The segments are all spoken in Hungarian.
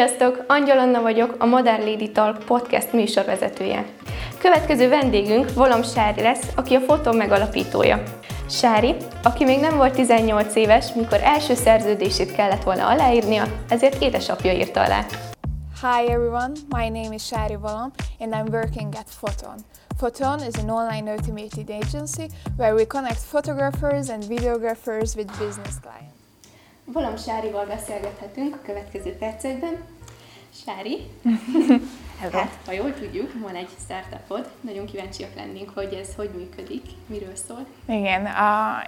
Sziasztok! Angyal Anna vagyok, a Modern Lady Talk podcast műsorvezetője. Következő vendégünk Volom Sári lesz, aki a fotó megalapítója. Sári, aki még nem volt 18 éves, mikor első szerződését kellett volna aláírnia, ezért édesapja írta alá. Hi everyone, my name is Shari Volom and I'm working at Photon. Photon is an online automated agency where we connect photographers and videographers with business clients. Volom Sárival beszélgethetünk a következő percekben. Sári, hát ha jól tudjuk, van egy startupod, nagyon kíváncsiak lennénk, hogy ez hogy működik, miről szól. Igen, a,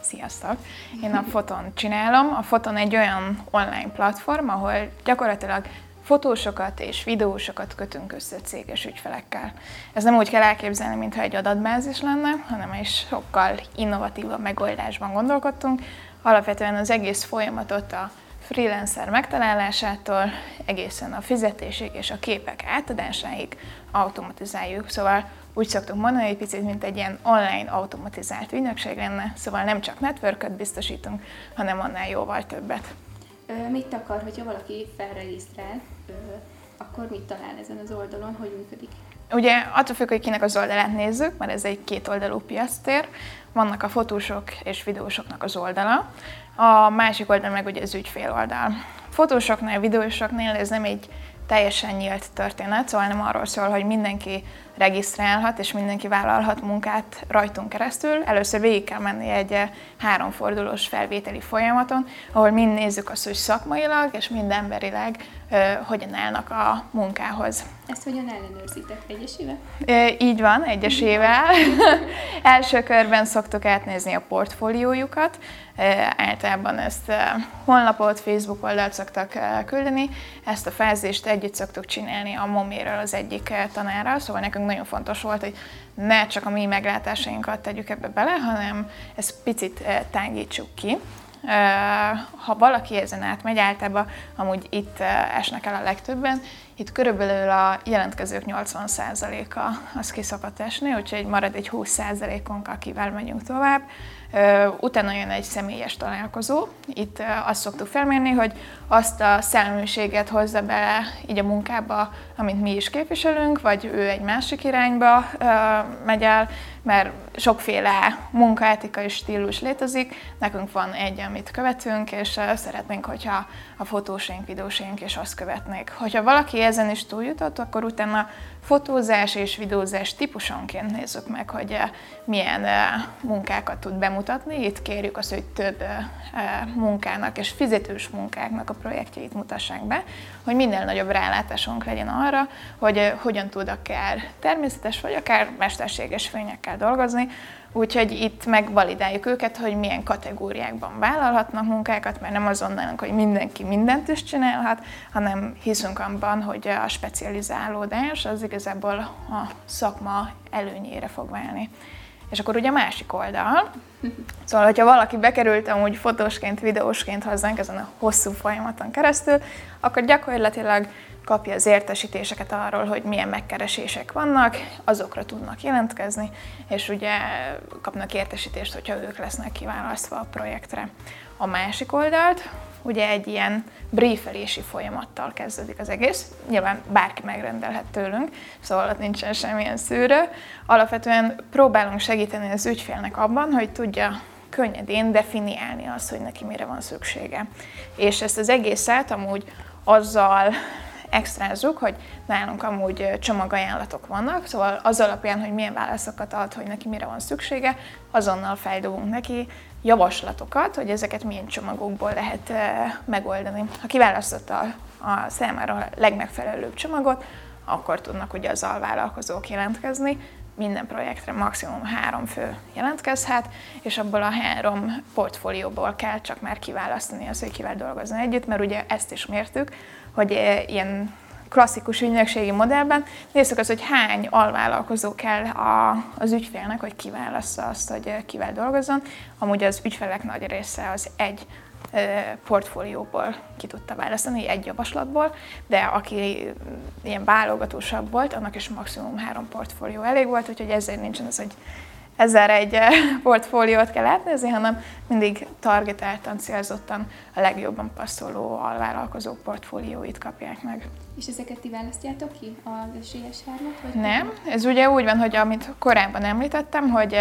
sziasztok! Én a Foton csinálom. A Foton egy olyan online platform, ahol gyakorlatilag fotósokat és videósokat kötünk össze céges ügyfelekkel. Ez nem úgy kell elképzelni, mintha egy adatbázis lenne, hanem egy sokkal innovatívabb megoldásban gondolkodtunk. Alapvetően az egész folyamatot a freelancer megtalálásától egészen a fizetésig és a képek átadásáig automatizáljuk. Szóval úgy szoktuk mondani, hogy picit, mint egy ilyen online automatizált ügynökség lenne, szóval nem csak network biztosítunk, hanem annál jóval többet. Mit akar, hogyha valaki felregisztrál, akkor mit talál ezen az oldalon, hogy működik? Ugye attól függ, hogy kinek az oldalát nézzük, mert ez egy kétoldalú piasztér. Vannak a fotósok és videósoknak az oldala, a másik oldal meg ugye az ügyfél oldal. Fotósoknál, videósoknál ez nem egy teljesen nyílt történet, szóval nem arról szól, hogy mindenki regisztrálhat és mindenki vállalhat munkát rajtunk keresztül. Először végig kell menni egy eh, háromfordulós felvételi folyamaton, ahol mind nézzük azt, hogy szakmailag és mind emberileg uh, hogyan állnak a munkához. Ezt hogyan ellenőrzitek egyesével? E, így van, egyesével. Első körben szoktuk átnézni a portfóliójukat. Általában ezt honlapot, Facebook oldalt szoktak küldeni. Ezt a fázist együtt szoktuk csinálni a moméről az egyik tanára, szóval nekünk nagyon fontos volt, hogy ne csak a mi meglátásainkat tegyük ebbe bele, hanem ezt picit tágítsuk ki. Ha valaki ezen átmegy, általában amúgy itt esnek el a legtöbben, itt körülbelül a jelentkezők 80%-a az ki szokott esni, úgyhogy marad egy 20%-unk, akivel megyünk tovább. Utána jön egy személyes találkozó. Itt azt szoktuk felmérni, hogy azt a szellemiséget hozza bele így a munkába, amit mi is képviselünk, vagy ő egy másik irányba megy el, mert sokféle munkaetikai stílus létezik. Nekünk van egy, amit követünk, és szeretnénk, hogyha a fotósaink, videósaink is azt követnék. Hogyha valaki ezen is túljutott, akkor utána fotózás és videózás típusonként nézzük meg, hogy milyen munkákat tud bemutatni. Itt kérjük azt, hogy több munkának és fizetős munkáknak a projektjeit mutassák be, hogy minél nagyobb rálátásunk legyen arra, hogy hogyan tud akár természetes vagy akár mesterséges fényekkel dolgozni, Úgyhogy itt megvalidáljuk őket, hogy milyen kategóriákban vállalhatnak munkákat, mert nem azon nálunk, hogy mindenki mindent is csinálhat, hanem hiszünk abban, hogy a specializálódás az igazából a szakma előnyére fog válni. És akkor ugye másik oldal, szóval, hogyha valaki bekerült amúgy fotósként, videósként hozzánk ezen a hosszú folyamaton keresztül, akkor gyakorlatilag kapja az értesítéseket arról, hogy milyen megkeresések vannak, azokra tudnak jelentkezni, és ugye kapnak értesítést, hogyha ők lesznek kiválasztva a projektre. A másik oldalt, ugye egy ilyen briefelési folyamattal kezdődik az egész. Nyilván bárki megrendelhet tőlünk, szóval ott nincsen semmilyen szűrő. Alapvetően próbálunk segíteni az ügyfélnek abban, hogy tudja könnyedén definiálni azt, hogy neki mire van szüksége. És ezt az egészet amúgy azzal extrázzuk, hogy nálunk amúgy csomagajánlatok vannak, szóval az alapján, hogy milyen válaszokat ad, hogy neki mire van szüksége, azonnal feldobunk neki javaslatokat, hogy ezeket milyen csomagokból lehet megoldani. Ha kiválasztotta a számára a legmegfelelőbb csomagot, akkor tudnak ugye az alvállalkozók jelentkezni, minden projektre maximum három fő jelentkezhet, és abból a három portfólióból kell csak már kiválasztani az, hogy kivel dolgozni együtt, mert ugye ezt is mértük, hogy ilyen klasszikus ügynökségi modellben nézzük az, hogy hány alvállalkozó kell a, az ügyfélnek, hogy kiválassza azt, hogy kivel dolgozzon. Amúgy az ügyfelek nagy része az egy portfólióból ki tudta választani, egy javaslatból, de aki ilyen válogatósabb volt, annak is maximum három portfólió elég volt, úgyhogy ezért nincsen az, hogy ezer egy portfóliót kell átnézni, hanem mindig targetáltan, célzottan a legjobban passzoló alvállalkozók portfólióit kapják meg. És ezeket ti választjátok ki az esélyes hármat? Nem, ez ugye úgy van, hogy amit korábban említettem, hogy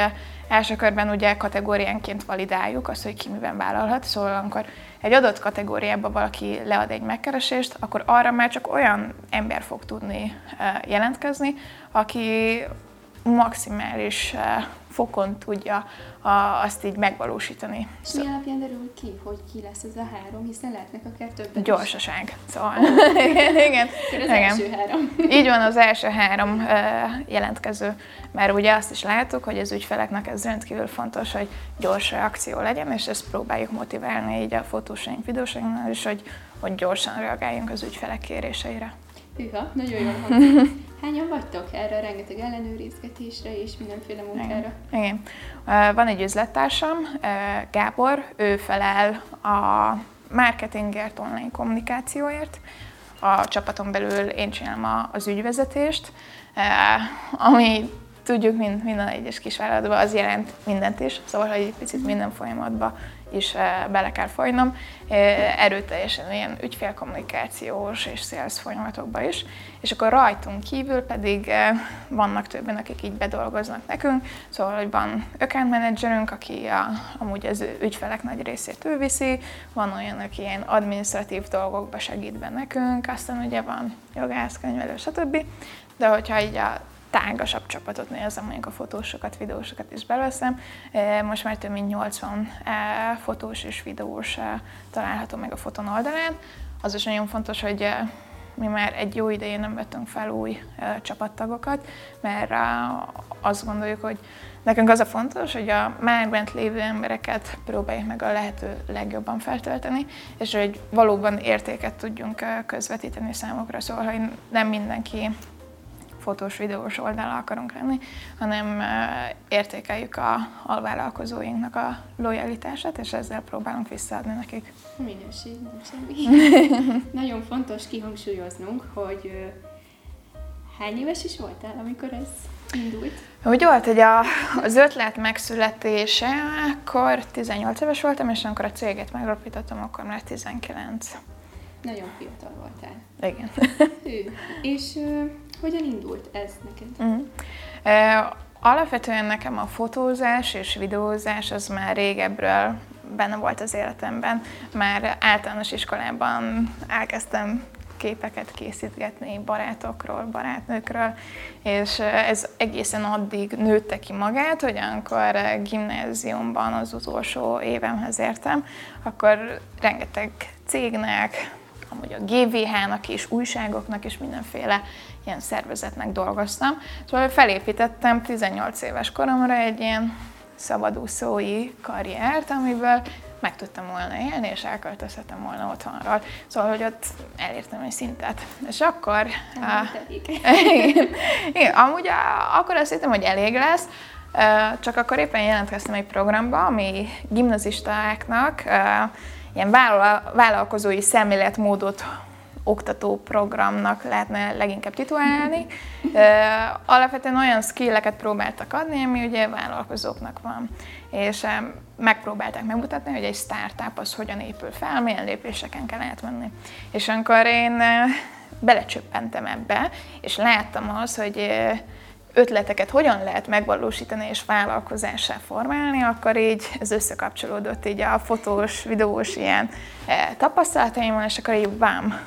első körben ugye kategóriánként validáljuk azt, hogy ki miben vállalhat, szóval amikor egy adott kategóriában valaki lead egy megkeresést, akkor arra már csak olyan ember fog tudni jelentkezni, aki maximális fokon tudja azt így megvalósítani. És mi alapján derül ki, hogy ki lesz ez a három, hiszen lehetnek akár többen Gyorsaság. Szóval, igen, igen. Az igen. első három. Így van, az első három uh, jelentkező. Mert ugye azt is láttuk, hogy az ügyfeleknek ez rendkívül fontos, hogy gyors reakció legyen, és ezt próbáljuk motiválni így a fotósaink, videósainknál is, hogy, hogy gyorsan reagáljunk az ügyfelek kéréseire. Hűha, nagyon jól hangzik. Hányan vagytok erre rengeteg ellenőrizgetésre és mindenféle munkára? Igen. Igen. Van egy üzlettársam, Gábor, ő felel a marketingért, online kommunikációért. A csapaton belül én csinálom az ügyvezetést, ami tudjuk, mint minden egyes kisvállalatban, az jelent mindent is, szóval, hogy egy picit minden folyamatban is eh, bele kell folynom, eh, erőteljesen ilyen ügyfélkommunikációs és sales folyamatokba is, és akkor rajtunk kívül pedig eh, vannak többen, akik így bedolgoznak nekünk, szóval, hogy van account managerünk, aki a, amúgy az ügyfelek nagy részét ő viszi, van olyan, aki ilyen administratív dolgokba segít be nekünk, aztán ugye van jogász, könyvelő, stb. De hogyha így a tágasabb csapatot nézem, mondjuk a fotósokat, videósokat is beleszem. Most már több mint 80 fotós és videós található meg a foton oldalán. Az is nagyon fontos, hogy mi már egy jó ideje nem vettünk fel új csapattagokat, mert azt gondoljuk, hogy nekünk az a fontos, hogy a már bent lévő embereket próbáljuk meg a lehető legjobban feltölteni, és hogy valóban értéket tudjunk közvetíteni számokra, szóval hogy nem mindenki fotós, videós oldalra akarunk lenni, hanem értékeljük a alvállalkozóinknak a lojalitását, és ezzel próbálunk visszaadni nekik. Minőség, nem semmi. Nagyon fontos kihangsúlyoznunk, hogy hány éves is voltál, amikor ez indult? Úgy volt, hogy a, az ötlet megszületése, akkor 18 éves voltam, és amikor a céget megalapítottam, akkor már 19. Nagyon fiatal voltál. Igen. Hű. És hogyan indult ez neked? Uh-huh. Uh, alapvetően nekem a fotózás és videózás az már régebről benne volt az életemben. Már általános iskolában elkezdtem képeket készítgetni barátokról, barátnőkről, és ez egészen addig nőtte ki magát, hogy amikor gimnáziumban az utolsó évemhez értem, akkor rengeteg cégnek, amúgy a GVH-nak és újságoknak és mindenféle ilyen szervezetnek dolgoztam. Szóval felépítettem 18 éves koromra egy ilyen szabadúszói karriert, amiből meg tudtam volna élni, és elköltözhetem volna otthonról. Szóval, hogy ott elértem egy szintet. És akkor... igen, igen, amúgy a, akkor azt hittem, hogy elég lesz, csak akkor éppen jelentkeztem egy programba, ami gimnazistáknak ilyen vállalkozói szemléletmódot oktató programnak lehetne leginkább titulálni. Alapvetően olyan skilleket próbáltak adni, ami ugye vállalkozóknak van. És megpróbálták megmutatni, hogy egy startup az hogyan épül fel, milyen lépéseken kell átmenni. És amikor én belecsöppentem ebbe, és láttam az, hogy ötleteket hogyan lehet megvalósítani és vállalkozássá formálni, akkor így ez összekapcsolódott így a fotós, videós ilyen tapasztalataimmal, és akkor így vám,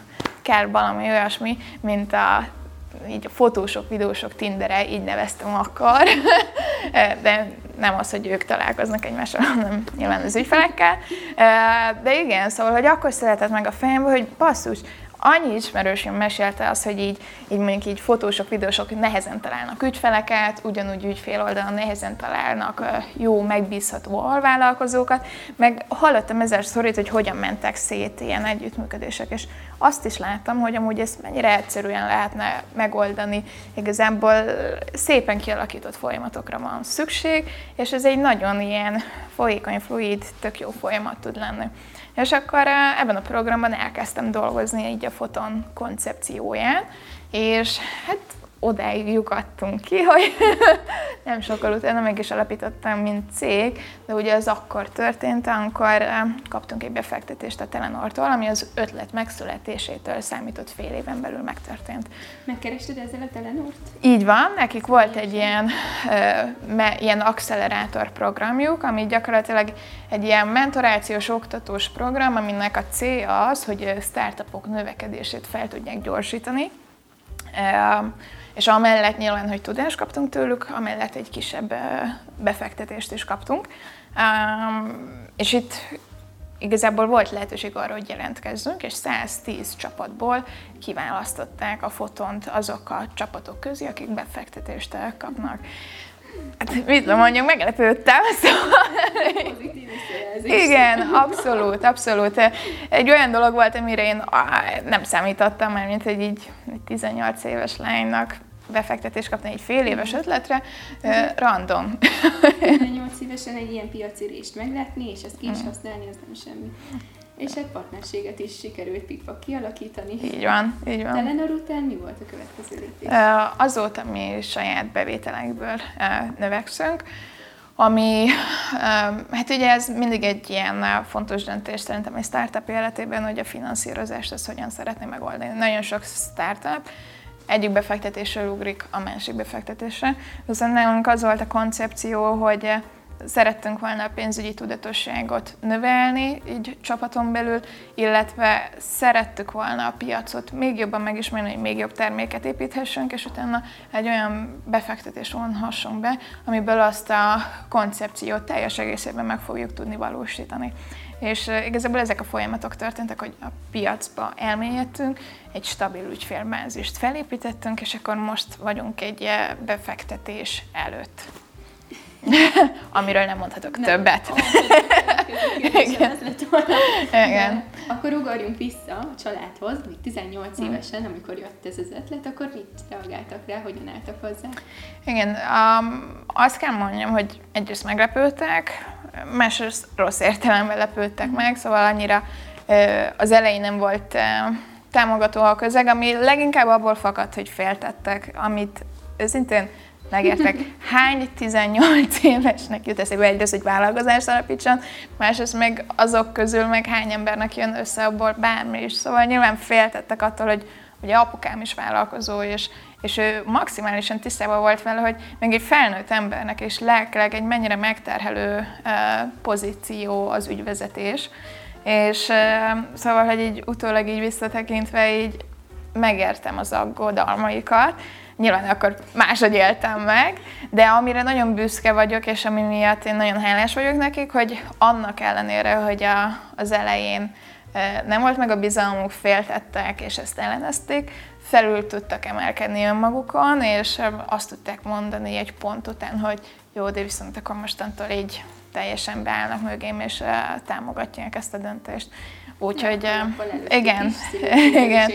kell valami olyasmi, mint a így a fotósok, videósok Tindere, így neveztem akkor, de nem az, hogy ők találkoznak egymással, hanem nyilván az ügyfelekkel. De igen, szóval, hogy akkor szeretett meg a fejembe, hogy basszus, annyi ismerősöm mesélte azt, hogy így, így mondjuk így fotósok, videósok nehezen találnak ügyfeleket, ugyanúgy ügyfél oldalon nehezen találnak jó, megbízható alvállalkozókat, meg hallottam ezer szorít, hogy hogyan mentek szét ilyen együttműködések, és azt is láttam, hogy amúgy ezt mennyire egyszerűen lehetne megoldani, igazából szépen kialakított folyamatokra van szükség, és ez egy nagyon ilyen folyékony, fluid, tök jó folyamat tud lenni. És akkor ebben a programban elkezdtem dolgozni így a foton koncepcióján, és hát odáig lyukadtunk ki, hogy nem sokkal utána meg is alapítottam, mint cég, de ugye ez akkor történt, amikor eh, kaptunk egy befektetést a Telenortól, ami az ötlet megszületésétől számított fél éven belül megtörtént. Megkerested ezzel a Telenort? Így van, nekik volt egy ilyen, me, ilyen accelerátor programjuk, ami gyakorlatilag egy ilyen mentorációs, oktatós program, aminek a célja az, hogy startupok növekedését fel tudják gyorsítani és amellett nyilván, hogy tudást kaptunk tőlük, amellett egy kisebb befektetést is kaptunk. És itt igazából volt lehetőség arra, hogy jelentkezzünk, és 110 csapatból kiválasztották a fotont azok a csapatok közé, akik befektetést kapnak. Hát mit nem mondjam, meglepődtem. Szóval... Igen, abszolút, abszolút. Egy olyan dolog volt, amire én nem számítottam, mert mint egy így egy 18 éves lánynak befektetést kapni egy fél éves ötletre, uh, random. 18 évesen egy ilyen piaci részt meglátni, és ezt ki is mm. használni, az nem semmi. És egy partnerséget is sikerült pikpak kialakítani. Így van, így van. Telenor után mi volt a következő lépés? Azóta mi saját bevételekből növekszünk, ami, hát ugye ez mindig egy ilyen fontos döntés szerintem egy startup életében, hogy a finanszírozást ezt hogyan szeretné megoldani. Nagyon sok startup egyik befektetésről ugrik a másik befektetésre. Viszont nálunk az volt a koncepció, hogy szerettünk volna a pénzügyi tudatosságot növelni így csapaton belül, illetve szerettük volna a piacot még jobban megismerni, hogy még jobb terméket építhessünk, és utána egy olyan befektetést vonhassunk be, amiből azt a koncepciót teljes egészében meg fogjuk tudni valósítani. És igazából ezek a folyamatok történtek, hogy a piacba elmélyedtünk, egy stabil ügyfélbázist felépítettünk, és akkor most vagyunk egy befektetés előtt. Amiről nem mondhatok nem. többet. Igen. Igen. Akkor ugorjunk vissza a családhoz, még 18 mm. évesen, amikor jött ez az ötlet, akkor mit reagáltak rá, hogyan álltak hozzá? Igen, um, azt kell mondjam, hogy egyrészt meglepődtek, másrészt rossz értelemben lepődtek mm. meg, szóval annyira az elején nem volt támogató a közeg, ami leginkább abból fakadt, hogy féltettek, amit őszintén megértek, hány 18 évesnek jut eszébe egyrészt, hogy vállalkozást alapítson, másrészt meg azok közül meg hány embernek jön össze abból bármi is. Szóval nyilván féltettek attól, hogy ugye apukám is vállalkozó, és, és ő maximálisan tisztában volt vele, hogy még egy felnőtt embernek és lelkileg egy mennyire megterhelő pozíció az ügyvezetés. És szóval, hogy így utólag így visszatekintve így megértem az aggodalmaikat, nyilván akkor máshogy éltem meg, de amire nagyon büszke vagyok, és ami miatt én nagyon hálás vagyok nekik, hogy annak ellenére, hogy a, az elején nem volt meg a bizalmuk, féltettek, és ezt ellenezték, felül tudtak emelkedni önmagukon, és azt tudták mondani egy pont után, hogy jó, de viszont akkor mostantól így teljesen beállnak mögém, és támogatják ezt a döntést. Úgyhogy igen, igen.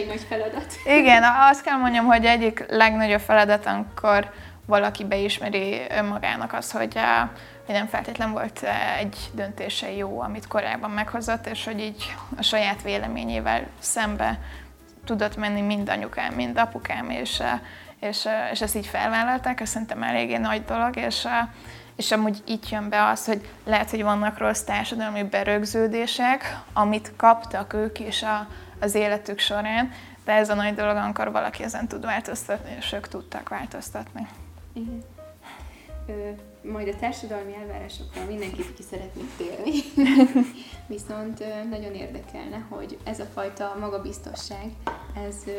Igen, azt kell mondjam, hogy egyik legnagyobb feladat, amikor valaki beismeri önmagának az, hogy, hogy nem feltétlen volt egy döntése jó, amit korábban meghozott, és hogy így a saját véleményével szembe tudott menni mind anyukám, mind apukám, és, és, és ezt így felvállalták, ez szerintem eléggé nagy dolog, és és amúgy itt jön be az, hogy lehet, hogy vannak rossz társadalmi berögződések, amit kaptak ők is a, az életük során, de ez a nagy dolog, amikor valaki ezen tud változtatni, és ők tudtak változtatni. Igen. Ö, majd a társadalmi elvárásokról mindenkit ki szeretnék térni. Viszont ö, nagyon érdekelne, hogy ez a fajta magabiztosság, ez ö,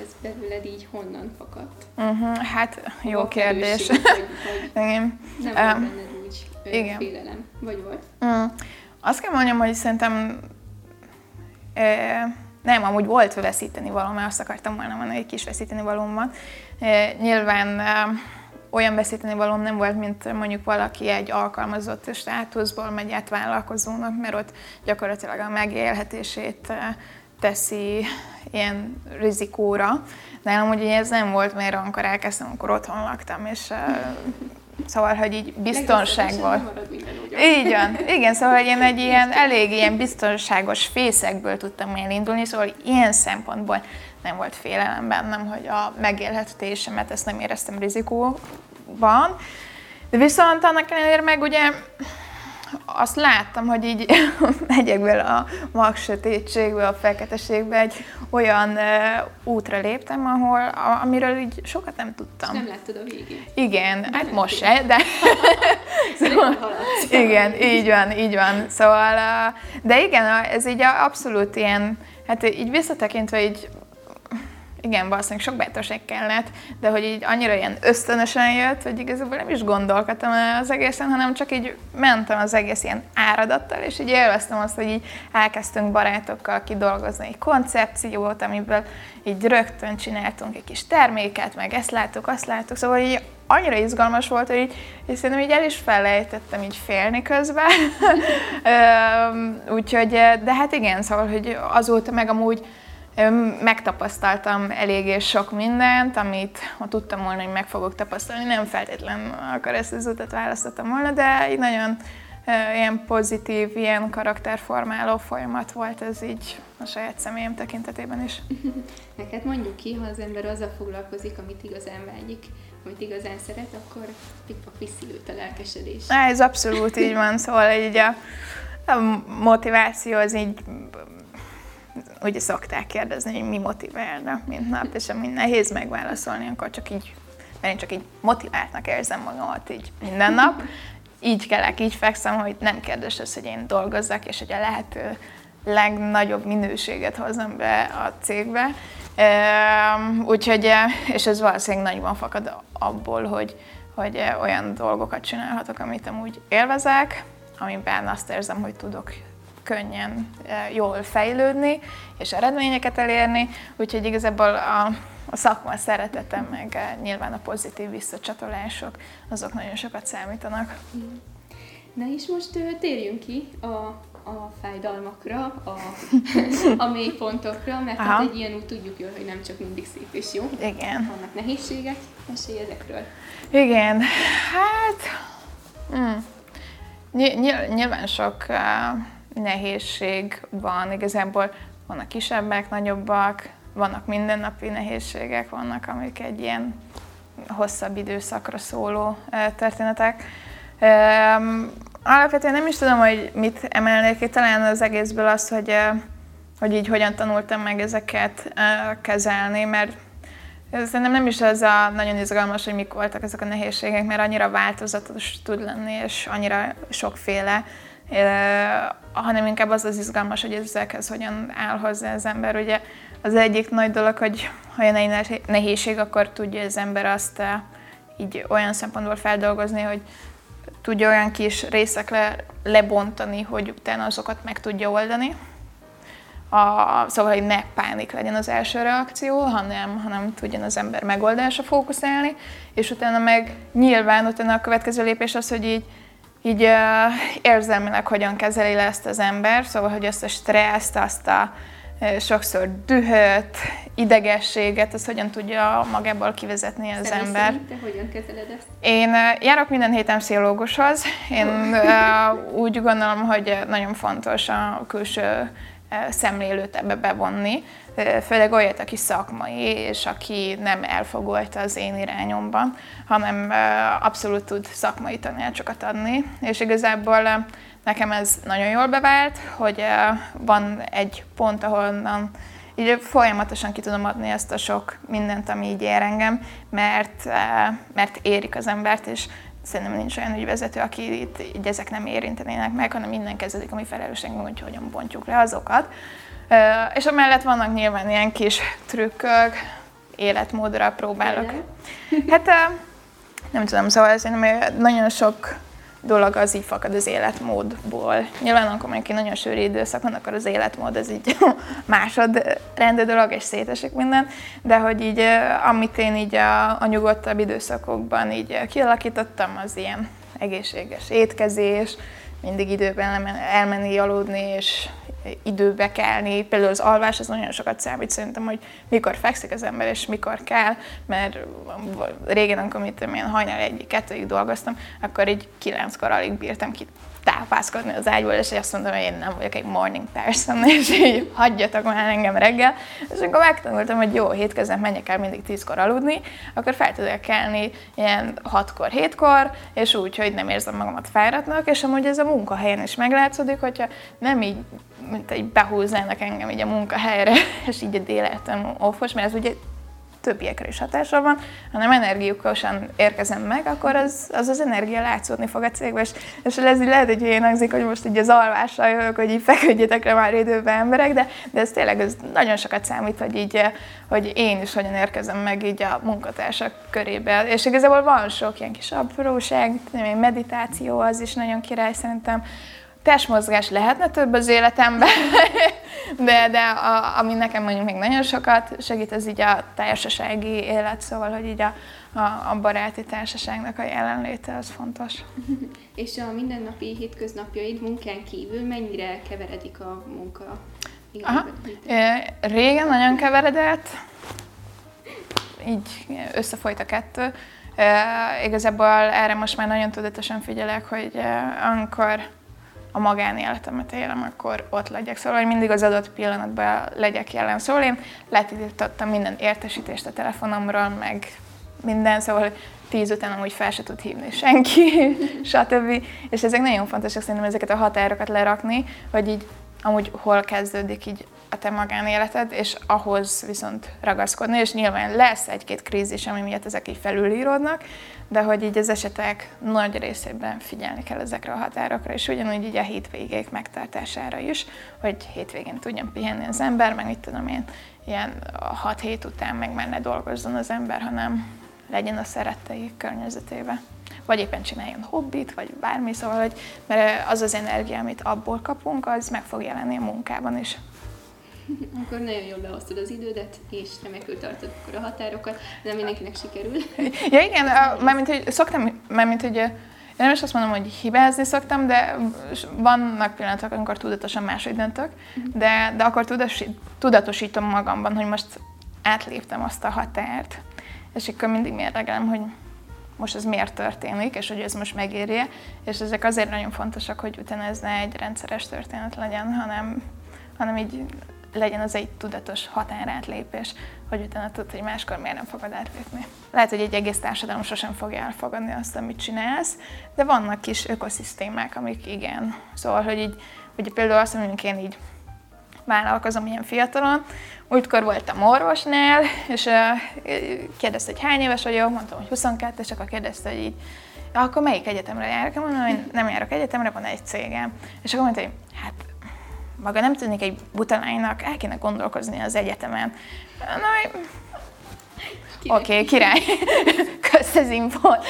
ez belőled így honnan fakadt? Uh-huh, hát jó a kérdés. Vagy, vagy igen. Nem volt benned úgy igen. félelem, vagy volt? Uh, azt kell mondjam, hogy szerintem e, nem, amúgy volt veszíteni való, mert azt akartam volna mondani, hogy egy kis veszíteni valóm van. Nyilván e, olyan veszíteni valóm nem volt, mint mondjuk valaki egy alkalmazott státuszból megy át vállalkozónak, mert ott gyakorlatilag a megélhetését teszi ilyen rizikóra. Nálam ugye ez nem volt, mert amikor elkezdtem, akkor otthon laktam, és Szóval, hogy így biztonság volt. Így van. Igen, szóval hogy én egy ilyen elég ilyen biztonságos fészekből tudtam elindulni, szóval ilyen szempontból nem volt félelem bennem, hogy a megélhetésemet ezt nem éreztem rizikóban. De viszont annak ellenére meg ugye azt láttam, hogy így megyek bele a mag sötétségbe, a feketeségbe, egy olyan uh, útra léptem, ahol, a, amiről így sokat nem tudtam. nem láttad a végét. Igen, nem hát most se, de... szóval, igen, így van, így van. Szóval, uh, de igen, ez így abszolút ilyen, hát így visszatekintve így igen, valószínűleg sok bátorság kellett, de hogy így annyira ilyen ösztönösen jött, hogy igazából nem is gondolkodtam az egészen, hanem csak így mentem az egész ilyen áradattal, és így élveztem azt, hogy így elkezdtünk barátokkal kidolgozni egy koncepciót, amiből így rögtön csináltunk egy kis terméket, meg ezt láttuk, azt láttuk, szóval így annyira izgalmas volt, hogy így, és szerintem így el is felejtettem így félni közben. Úgyhogy, de hát igen, szóval, hogy azóta meg amúgy Megtapasztaltam eléggé sok mindent, amit ha tudtam volna, hogy meg fogok tapasztalni, nem feltétlenül az utat választottam volna, de így nagyon ilyen pozitív, ilyen karakterformáló folyamat volt ez így a saját személyem tekintetében is. Neked mondjuk ki, ha az ember azzal foglalkozik, amit igazán vágyik, amit igazán szeret, akkor pikpak visszilőtt a lelkesedés. Ez abszolút így van, szóval így a, a motiváció az így ugye szokták kérdezni, hogy mi motiválna mint nap, és ami nehéz megválaszolni, akkor csak így, mert én csak így motiváltnak érzem magamat így minden nap. Így kelek, így fekszem, hogy nem kérdés az, hogy én dolgozzak, és hogy a lehető legnagyobb minőséget hozom be a cégbe. Úgyhogy, és ez valószínűleg nagyban fakad abból, hogy, hogy olyan dolgokat csinálhatok, amit amúgy élvezek, amiben azt érzem, hogy tudok könnyen jól fejlődni, és eredményeket elérni, úgyhogy igazából a, a szakma szeretetem, meg nyilván a pozitív visszacsatolások, azok nagyon sokat számítanak. Na és most térjünk ki a, a fájdalmakra, a, a mélypontokra, mert hát egy ilyen úgy tudjuk jól, hogy nem csak mindig szép és jó. Igen. Vannak nehézségek, mesélj ezekről. Igen, hát... Mm. Nyilván sok uh, nehézség van, igazából vannak kisebbek, nagyobbak, vannak mindennapi nehézségek, vannak amik egy ilyen hosszabb időszakra szóló történetek. Alapvetően nem is tudom, hogy mit emelnék ki, talán az egészből az, hogy, hogy így hogyan tanultam meg ezeket kezelni, mert Szerintem nem is az a nagyon izgalmas, hogy mik voltak ezek a nehézségek, mert annyira változatos tud lenni, és annyira sokféle hanem inkább az az izgalmas, hogy ezekhez hogyan áll hozzá az ember. Ugye az egyik nagy dolog, hogy ha jön egy nehézség, akkor tudja az ember azt így olyan szempontból feldolgozni, hogy tudja olyan kis részekre lebontani, hogy utána azokat meg tudja oldani. A, szóval, hogy ne pánik legyen az első reakció, hanem, hanem tudjon az ember megoldásra fókuszálni, és utána meg nyilván utána a következő lépés az, hogy így így uh, érzelmileg hogyan kezeli le ezt az ember, szóval, hogy azt a stresszt, azt a uh, sokszor dühöt, idegességet, azt hogyan tudja magából kivezetni az Személy ember. Te hogyan kezeled ezt? Én uh, járok minden héten pszichológushoz. Én úgy gondolom, hogy nagyon fontos a külső szemlélőt ebbe bevonni, főleg olyat, aki szakmai, és aki nem elfogult az én irányomban, hanem abszolút tud szakmai tanácsokat adni, és igazából nekem ez nagyon jól bevált, hogy van egy pont, ahonnan így folyamatosan ki tudom adni ezt a sok mindent, ami így ér engem, mert, mert érik az embert, és szerintem nincs olyan ügyvezető, aki itt így ezek nem érintenének meg, hanem minden kezdődik a mi felelősségünk, hogy hogyan bontjuk le azokat. És amellett vannak nyilván ilyen kis trükkök, életmódra próbálok. Hát nem tudom, szóval szerintem nagyon sok dolog az így fakad az életmódból. Nyilván, amikor mondjuk egy nagyon sűrű időszak van, akkor az életmód az így másodrendű dolog, és szétesik minden, de hogy így, amit én így a, a nyugodtabb időszakokban így kialakítottam, az ilyen egészséges étkezés, mindig időben elmenni aludni, és időbe kelni, például az alvás az nagyon sokat számít szerintem, hogy mikor fekszik az ember, és mikor kell, mert régen, amikor mit, én hajnal egyik, kettőig dolgoztam, akkor így kilenckor alig bírtam ki tápászkodni az ágyból, és azt mondtam, hogy én nem vagyok egy morning person, és így hagyjatok már engem reggel. És akkor megtanultam, hogy jó, hétköznap menjek el mindig tízkor aludni, akkor fel tudok kelni ilyen hatkor, hétkor, és úgy, hogy nem érzem magamat fáradtnak, és amúgy ez a munkahelyen is meglátszódik, hogyha nem így, mint egy behúznának engem így a munkahelyre, és így a déletem offos, mert ez ugye többiekre is hatással van, hanem energiukosan érkezem meg, akkor az az, az energia látszódni fog a cégbe, és, és ez így lehet, hogy én hangzik, hogy most így az alvással jövök, hogy így feküdjetek le már időben emberek, de, de ez tényleg ez nagyon sokat számít, hogy így, hogy én is hogyan érkezem meg így a munkatársak körébe. És igazából van sok ilyen kis apróság, meditáció az is nagyon király szerintem, testmozgás lehetne több az életemben, de, de a, ami nekem mondjuk még nagyon sokat segít, az így a társasági élet, szóval, hogy így a, a, a baráti társaságnak a jelenléte, az fontos. És a mindennapi hétköznapjaid munkán kívül mennyire keveredik a munka? Aha. Régen nagyon keveredett, így összefolyt a kettő. Igazából erre most már nagyon tudatosan figyelek, hogy amikor a magánéletemet élem, akkor ott legyek. Szóval, hogy mindig az adott pillanatban legyek jelen. Szóval én letiltottam minden értesítést a telefonomról, meg minden, szóval tíz után amúgy fel se tud hívni senki, stb. És ezek nagyon fontosak szerintem ezeket a határokat lerakni, hogy így amúgy hol kezdődik így a te magánéleted, és ahhoz viszont ragaszkodni, és nyilván lesz egy-két krízis, ami miatt ezek így felülíródnak, de hogy így az esetek nagy részében figyelni kell ezekre a határokra, és ugyanúgy így a hétvégék megtartására is, hogy hétvégén tudjon pihenni az ember, meg mit tudom én, ilyen hat hét után meg már ne dolgozzon az ember, hanem legyen a szerettei környezetében. Vagy éppen csináljon hobbit, vagy bármi, szóval, hogy mert az az energia, amit abból kapunk, az meg fog jelenni a munkában is. Akkor nagyon jól beosztod az idődet, és remekül tartod akkor a határokat, de mindenkinek sikerül. Ja igen, mármint, hogy szoktam, mármint, hogy én nem is azt mondom, hogy hibázni szoktam, de vannak pillanatok, amikor tudatosan máshogy döntök, mhm. de, de akkor tudatosítom magamban, hogy most átléptem azt a határt, és akkor mindig mérlegelem, hogy most ez miért történik, és hogy ez most megérje, és ezek azért nagyon fontosak, hogy utána ez ne egy rendszeres történet legyen, hanem, hanem így legyen az egy tudatos határátlépés, hogy utána tudod, hogy máskor miért nem fogod átlépni. Lehet, hogy egy egész társadalom sosem fogja elfogadni azt, amit csinálsz, de vannak kis ökoszisztémák, amik igen. Szóval, hogy így, hogy például azt, hogy én így vállalkozom ilyen fiatalon. Úgykor voltam orvosnál, és kérdezte, hogy hány éves vagyok, mondtam, hogy 22, és akkor kérdezte, hogy így, akkor melyik egyetemre járok? Mondom, hogy nem járok egyetemre, van egy cégem. És akkor mondta, hogy hát maga nem tűnik egy butalánynak, el kéne gondolkozni az egyetemen. Na, Oké, okay, király. Kösz az infót.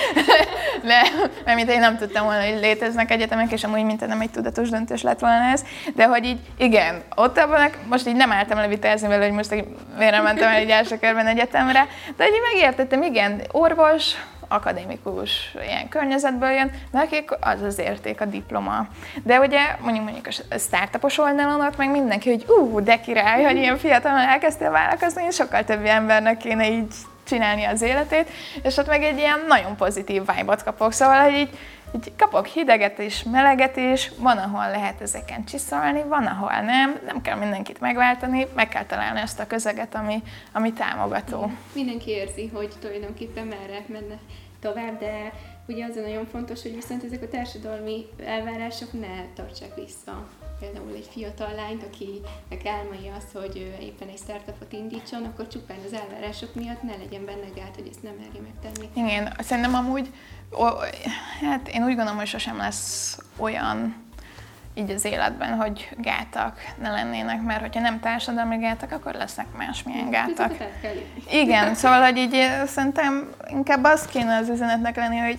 De, mert mint én nem tudtam volna, hogy léteznek egyetemek, és amúgy mint nem egy tudatos döntés lett volna ez. De hogy így, igen, ott abban, most így nem álltam levitázni vele, hogy most miért mentem el egy első körben egyetemre, de hogy így megértettem, igen, orvos, akadémikus ilyen környezetből jön, nekik az az érték a diploma. De ugye mondjuk mondjuk a startupos oldalon ott meg mindenki, hogy ú, de király, hogy ilyen fiatalon elkezdtél vállalkozni, sokkal több embernek kéne így csinálni az életét, és ott meg egy ilyen nagyon pozitív vibe-ot kapok, szóval, hogy így, így kapok hideget és meleget is, van, ahol lehet ezeken csiszolni, van, ahol nem, nem kell mindenkit megváltani, meg kell találni azt a közeget, ami, ami támogató. Mindenki érzi, hogy tulajdonképpen merre menne tovább, de ugye az a nagyon fontos, hogy viszont ezek a társadalmi elvárások ne tartsák vissza például egy fiatal lányt, akinek álmai az, hogy éppen egy startupot indítson, akkor csupán az elvárások miatt ne legyen benne gát, hogy ezt nem merje megtenni. Igen, szerintem amúgy, hát én úgy gondolom, hogy sosem lesz olyan így az életben, hogy gátak ne lennének, mert hogyha nem társadalmi gátak, akkor lesznek másmilyen gátak. Igen, szóval, hogy így szerintem inkább az kéne az üzenetnek lenni, hogy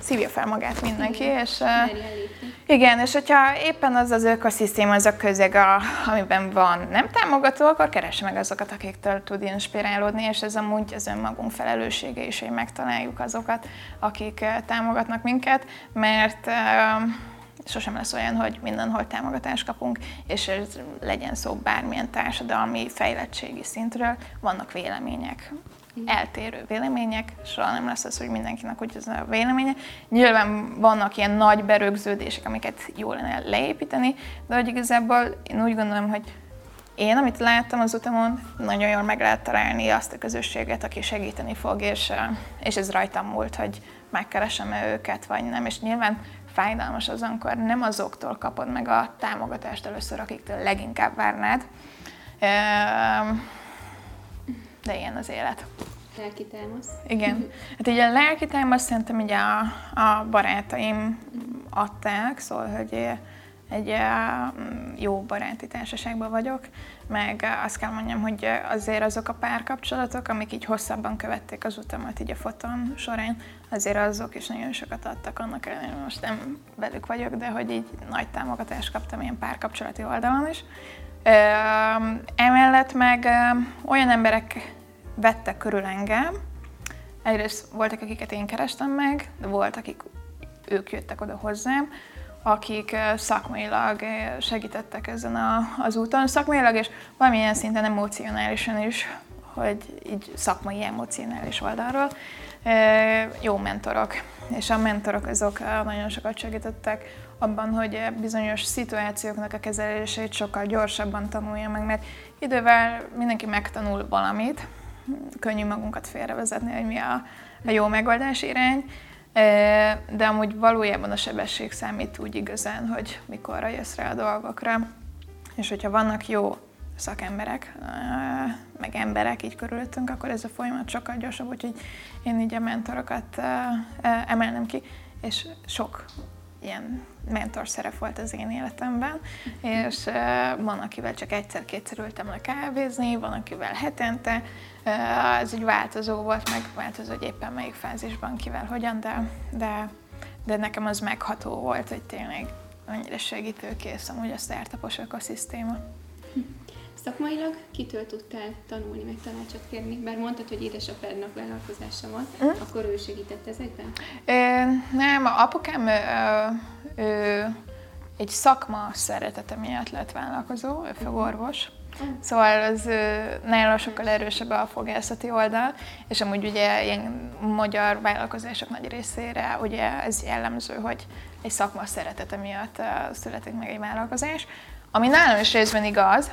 szívja fel magát mindenki, igen. és igen, és hogyha éppen az az ökoszisztéma, az a közeg, a, amiben van nem támogató, akkor keresse meg azokat, akiktől tud inspirálódni, és ez amúgy az önmagunk felelőssége is, hogy megtaláljuk azokat, akik támogatnak minket, mert sosem lesz olyan, hogy mindenhol támogatást kapunk, és ez legyen szó bármilyen társadalmi fejlettségi szintről, vannak vélemények eltérő vélemények, soha nem lesz az, hogy mindenkinek úgy az a véleménye. Nyilván vannak ilyen nagy berögződések, amiket jó lenne leépíteni, de hogy igazából én úgy gondolom, hogy én, amit láttam az utamon, nagyon jól meg lehet találni azt a közösséget, aki segíteni fog, és, és ez rajtam múlt, hogy megkeresem-e őket, vagy nem. És nyilván fájdalmas az, amikor nem azoktól kapod meg a támogatást először, akiktől leginkább várnád. De ilyen az élet. Lelki támasz. Igen. Hát így a lelki támasz szerintem így a, a barátaim adták, szóval, hogy egy jó baráti társaságban vagyok, meg azt kell mondjam, hogy azért azok a párkapcsolatok, amik így hosszabban követték az utamat így a foton során, azért azok is nagyon sokat adtak annak ellenére, most nem velük vagyok, de hogy így nagy támogatást kaptam ilyen párkapcsolati oldalon is. Emellett meg olyan emberek vettek körül engem, egyrészt voltak, akiket én kerestem meg, de volt, akik ők jöttek oda hozzám, akik szakmailag segítettek ezen a, az úton, szakmailag és valamilyen szinten emocionálisan is, hogy így szakmai emocionális oldalról. Jó mentorok, és a mentorok azok nagyon sokat segítettek abban, hogy bizonyos szituációknak a kezelését sokkal gyorsabban tanulja meg, mert idővel mindenki megtanul valamit, könnyű magunkat félrevezetni, hogy mi a, a jó megoldás irány, de amúgy valójában a sebesség számít úgy igazán, hogy mikorra jössz rá a dolgokra, és hogyha vannak jó szakemberek, meg emberek így körülöttünk, akkor ez a folyamat sokkal gyorsabb, úgyhogy én így a mentorokat emelnem ki, és sok ilyen mentor szerep volt az én életemben, és van, akivel csak egyszer-kétszer ültem le kávézni, van, akivel hetente, ez egy változó volt, meg változó, hogy éppen melyik fázisban, kivel, hogyan, de, de, de nekem az megható volt, hogy tényleg annyira segítőkész amúgy a startupos ökoszisztéma. Szakmailag kitől tudtál tanulni, meg tanácsot kérni? Bár mondtad, hogy édesapádnak vállalkozása van, mm. akkor ő segített ezekben? Ö, nem, apukám ö, ö, egy szakma szeretete miatt lett vállalkozó, ő fogorvos. Szóval az nála sokkal erősebb a fogászati oldal, és amúgy ugye ilyen magyar vállalkozások nagy részére ugye ez jellemző, hogy egy szakma szeretete miatt születik meg egy vállalkozás, ami nálam is részben igaz,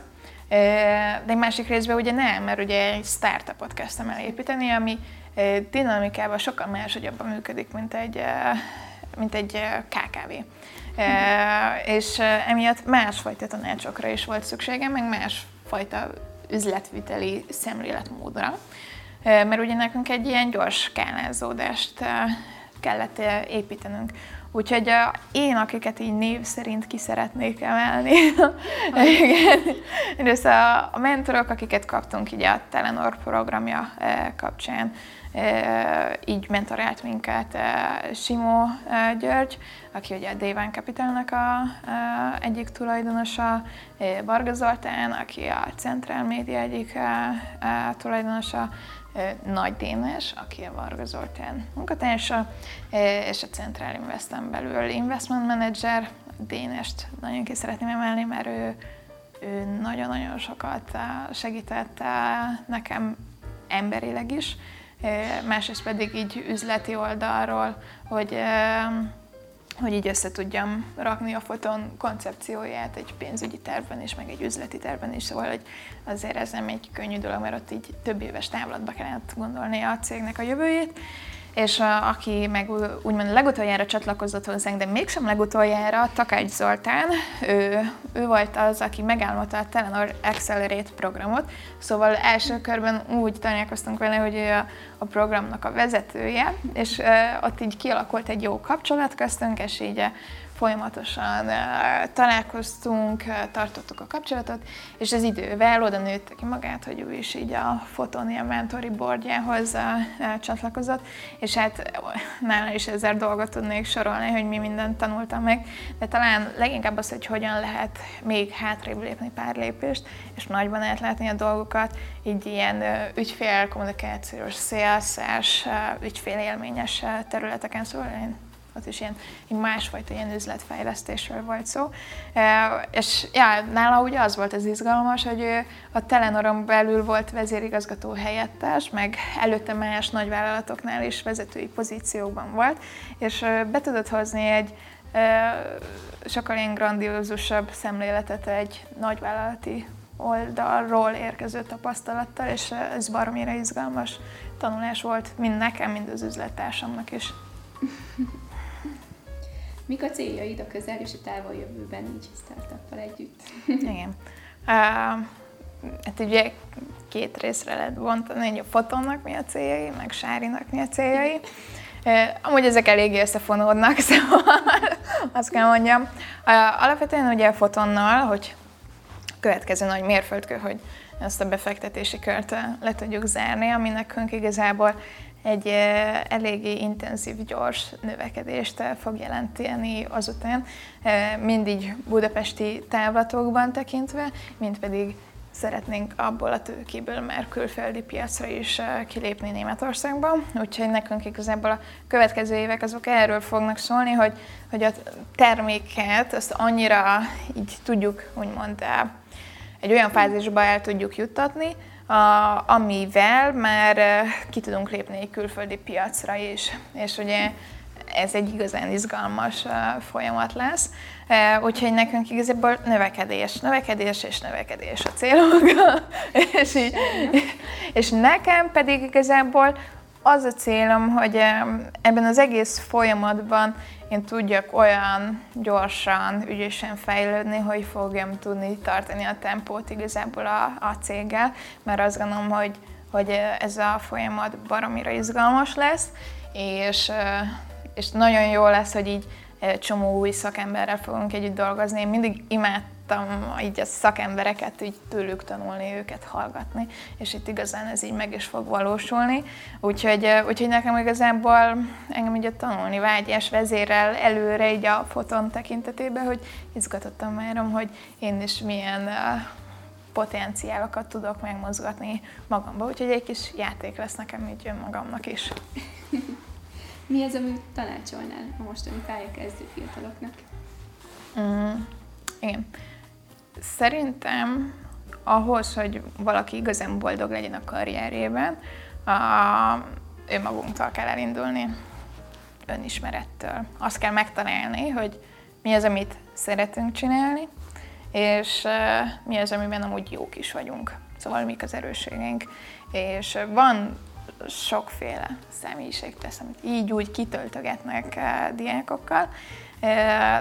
de egy másik részben ugye nem, mert ugye egy startupot kezdtem el építeni, ami dinamikában sokkal máshogyabban működik, mint egy, mint egy KKV. Uh, és emiatt másfajta tanácsokra is volt szükségem, meg másfajta üzletviteli szemléletmódra. Mert ugye nekünk egy ilyen gyors skálázódást kellett építenünk. Úgyhogy én, akiket így név szerint ki szeretnék emelni, igen, a, a mentorok, akiket kaptunk így a Telenor programja kapcsán, így mentorált minket Simó György, aki ugye a Déván Capitalnak a, egyik tulajdonosa, Varga Zoltán, aki a Central Media egyik tulajdonosa, nagy Dénes, aki a Varga Zoltán munkatársa, és a Central Investen belül investment manager. Dénest nagyon ki szeretném emelni, mert ő, ő nagyon-nagyon sokat segített nekem emberileg is, másrészt pedig így üzleti oldalról, hogy hogy így össze tudjam rakni a foton koncepcióját egy pénzügyi tervben is, meg egy üzleti tervben is, szóval hogy azért ez nem egy könnyű dolog, mert ott így több éves távlatba kellett gondolni a cégnek a jövőjét és aki meg úgymond legutoljára csatlakozott hozzánk, de mégsem legutoljára, Takács Zoltán, ő, ő volt az, aki megálmodta a Telenor Accelerate programot, szóval első körben úgy találkoztunk vele, hogy ő a, a programnak a vezetője, és uh, ott így kialakult egy jó kapcsolat köztünk, és így folyamatosan találkoztunk, tartottuk a kapcsolatot, és az idővel oda nőtte ki magát, hogy ő is így a Fotonia mentori boardjához csatlakozott, és hát nála is ezer dolgot tudnék sorolni, hogy mi mindent tanultam meg, de talán leginkább az, hogy hogyan lehet még hátrébb lépni pár lépést, és nagyban átlátni a dolgokat, így ilyen ügyfél kommunikációs, szélszás, ügyfélélményes területeken, szóval én ott is ilyen, ilyen másfajta ilyen üzletfejlesztésről volt szó. És ja, nála ugye az volt az izgalmas, hogy ő a Telenoron belül volt vezérigazgató helyettes, meg előtte más nagyvállalatoknál is vezetői pozíciókban volt, és be tudott hozni egy sokkal ilyen grandiózusabb szemléletet egy nagyvállalati oldalról érkező tapasztalattal, és ez baromira izgalmas tanulás volt, mind nekem, mind az üzlettársamnak is. Mik a céljaid a közel és a távol jövőben így startuppal együtt? Igen. Uh, hát ugye két részre lehet bontani, hogy a fotonnak mi a céljai, meg Sárinak mi a céljai. Amúgy ezek eléggé összefonódnak, szóval azt kell mondjam. Alapvetően ugye a fotonnal, hogy következő nagy mérföldkő, hogy ezt a befektetési kört le tudjuk zárni, ami nekünk igazából egy eléggé intenzív, gyors növekedést fog jelenteni azután, mindig budapesti távlatokban tekintve, mint pedig szeretnénk abból a tőkéből már külföldi piacra is kilépni Németországba. Úgyhogy nekünk igazából a következő évek azok erről fognak szólni, hogy, hogy a terméket azt annyira így tudjuk úgymond egy olyan fázisba el tudjuk juttatni, a, amivel már ki tudunk lépni egy külföldi piacra is. És ugye ez egy igazán izgalmas folyamat lesz. Úgyhogy nekünk igazából növekedés, növekedés és növekedés a célunk. és, így, és nekem pedig igazából az a célom, hogy ebben az egész folyamatban én tudjak olyan gyorsan, ügyesen fejlődni, hogy fogjam tudni tartani a tempót igazából a, a céggel, mert azt gondolom, hogy, hogy ez a folyamat baromira izgalmas lesz, és, és nagyon jó lesz, hogy így csomó új szakemberrel fogunk együtt dolgozni. Én mindig imádtam így a szakembereket így tőlük tanulni, őket hallgatni, és itt igazán ez így meg is fog valósulni. Úgyhogy, úgyhogy nekem igazából engem így a tanulni vágyás vezérel előre így a foton tekintetében, hogy izgatottam már, hogy én is milyen potenciálokat tudok megmozgatni magamba, úgyhogy egy kis játék lesz nekem így önmagamnak is. Mi az, amit tanácsolnál a mostani pályakezdő fiataloknak? Mm, igen. Szerintem ahhoz, hogy valaki igazán boldog legyen a karrierjében, a, önmagunktól kell elindulni, önismerettől. Azt kell megtalálni, hogy mi az, amit szeretünk csinálni, és uh, mi az, amiben amúgy jók is vagyunk. Szóval mik az erősségeink. És van sokféle személyiségtesz, amit így úgy kitöltögetnek uh, diákokkal, uh,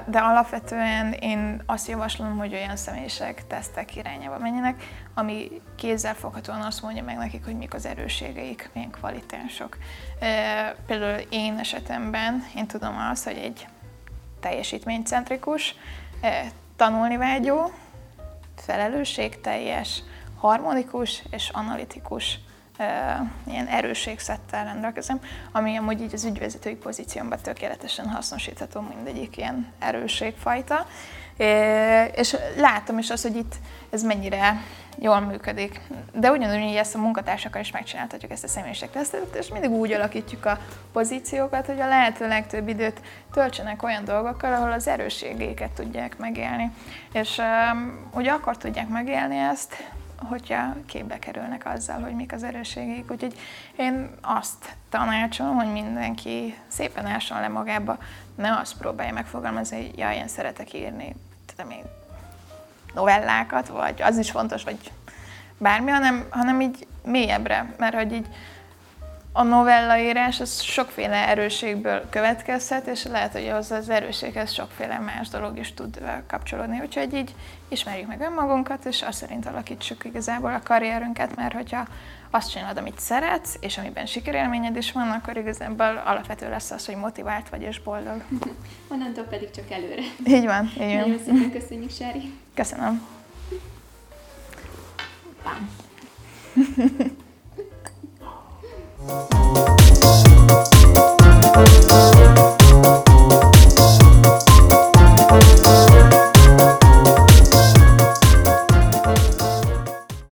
de alapvetően én azt javaslom, hogy olyan személyiség tesztek irányába menjenek, ami kézzelfoghatóan azt mondja meg nekik, hogy mik az erősségeik, milyen kvalitások. Uh, például én esetemben én tudom azt, hogy egy teljesítménycentrikus, tanulni vágyó, felelősségteljes, harmonikus és analitikus ilyen erősségszettel rendelkezem, ami amúgy így az ügyvezetői pozíciómban tökéletesen hasznosítható mindegyik ilyen erősségfajta. És látom is azt, hogy itt ez mennyire jól működik. De ugyanúgy ezt a munkatársakkal is megcsináltatjuk ezt a személyiségtesztet, és mindig úgy alakítjuk a pozíciókat, hogy a lehető legtöbb időt töltsenek olyan dolgokkal, ahol az erősségeiket tudják megélni. És um, ugye akkor tudják megélni ezt, hogyha képbe kerülnek azzal, hogy mik az erősségeik. Úgyhogy én azt tanácsolom, hogy mindenki szépen ásson le magába, ne azt próbálja megfogalmazni, hogy jaj, én szeretek írni, tudom én, novellákat, vagy az is fontos, vagy bármi, hanem, hanem így mélyebbre, mert hogy így a novellaírás az sokféle erősségből következhet, és lehet, hogy az az erősséghez sokféle más dolog is tud kapcsolódni. Úgyhogy így ismerjük meg önmagunkat, és azt szerint alakítsuk igazából a karrierünket, mert hogyha azt csinálod, amit szeretsz, és amiben sikerélményed is van, akkor igazából alapvető lesz az, hogy motivált vagy és boldog. Onnantól pedig csak előre. Így van, így van. Nagyon szépen köszönjük, Sári. Köszönöm. Bam. Thank you.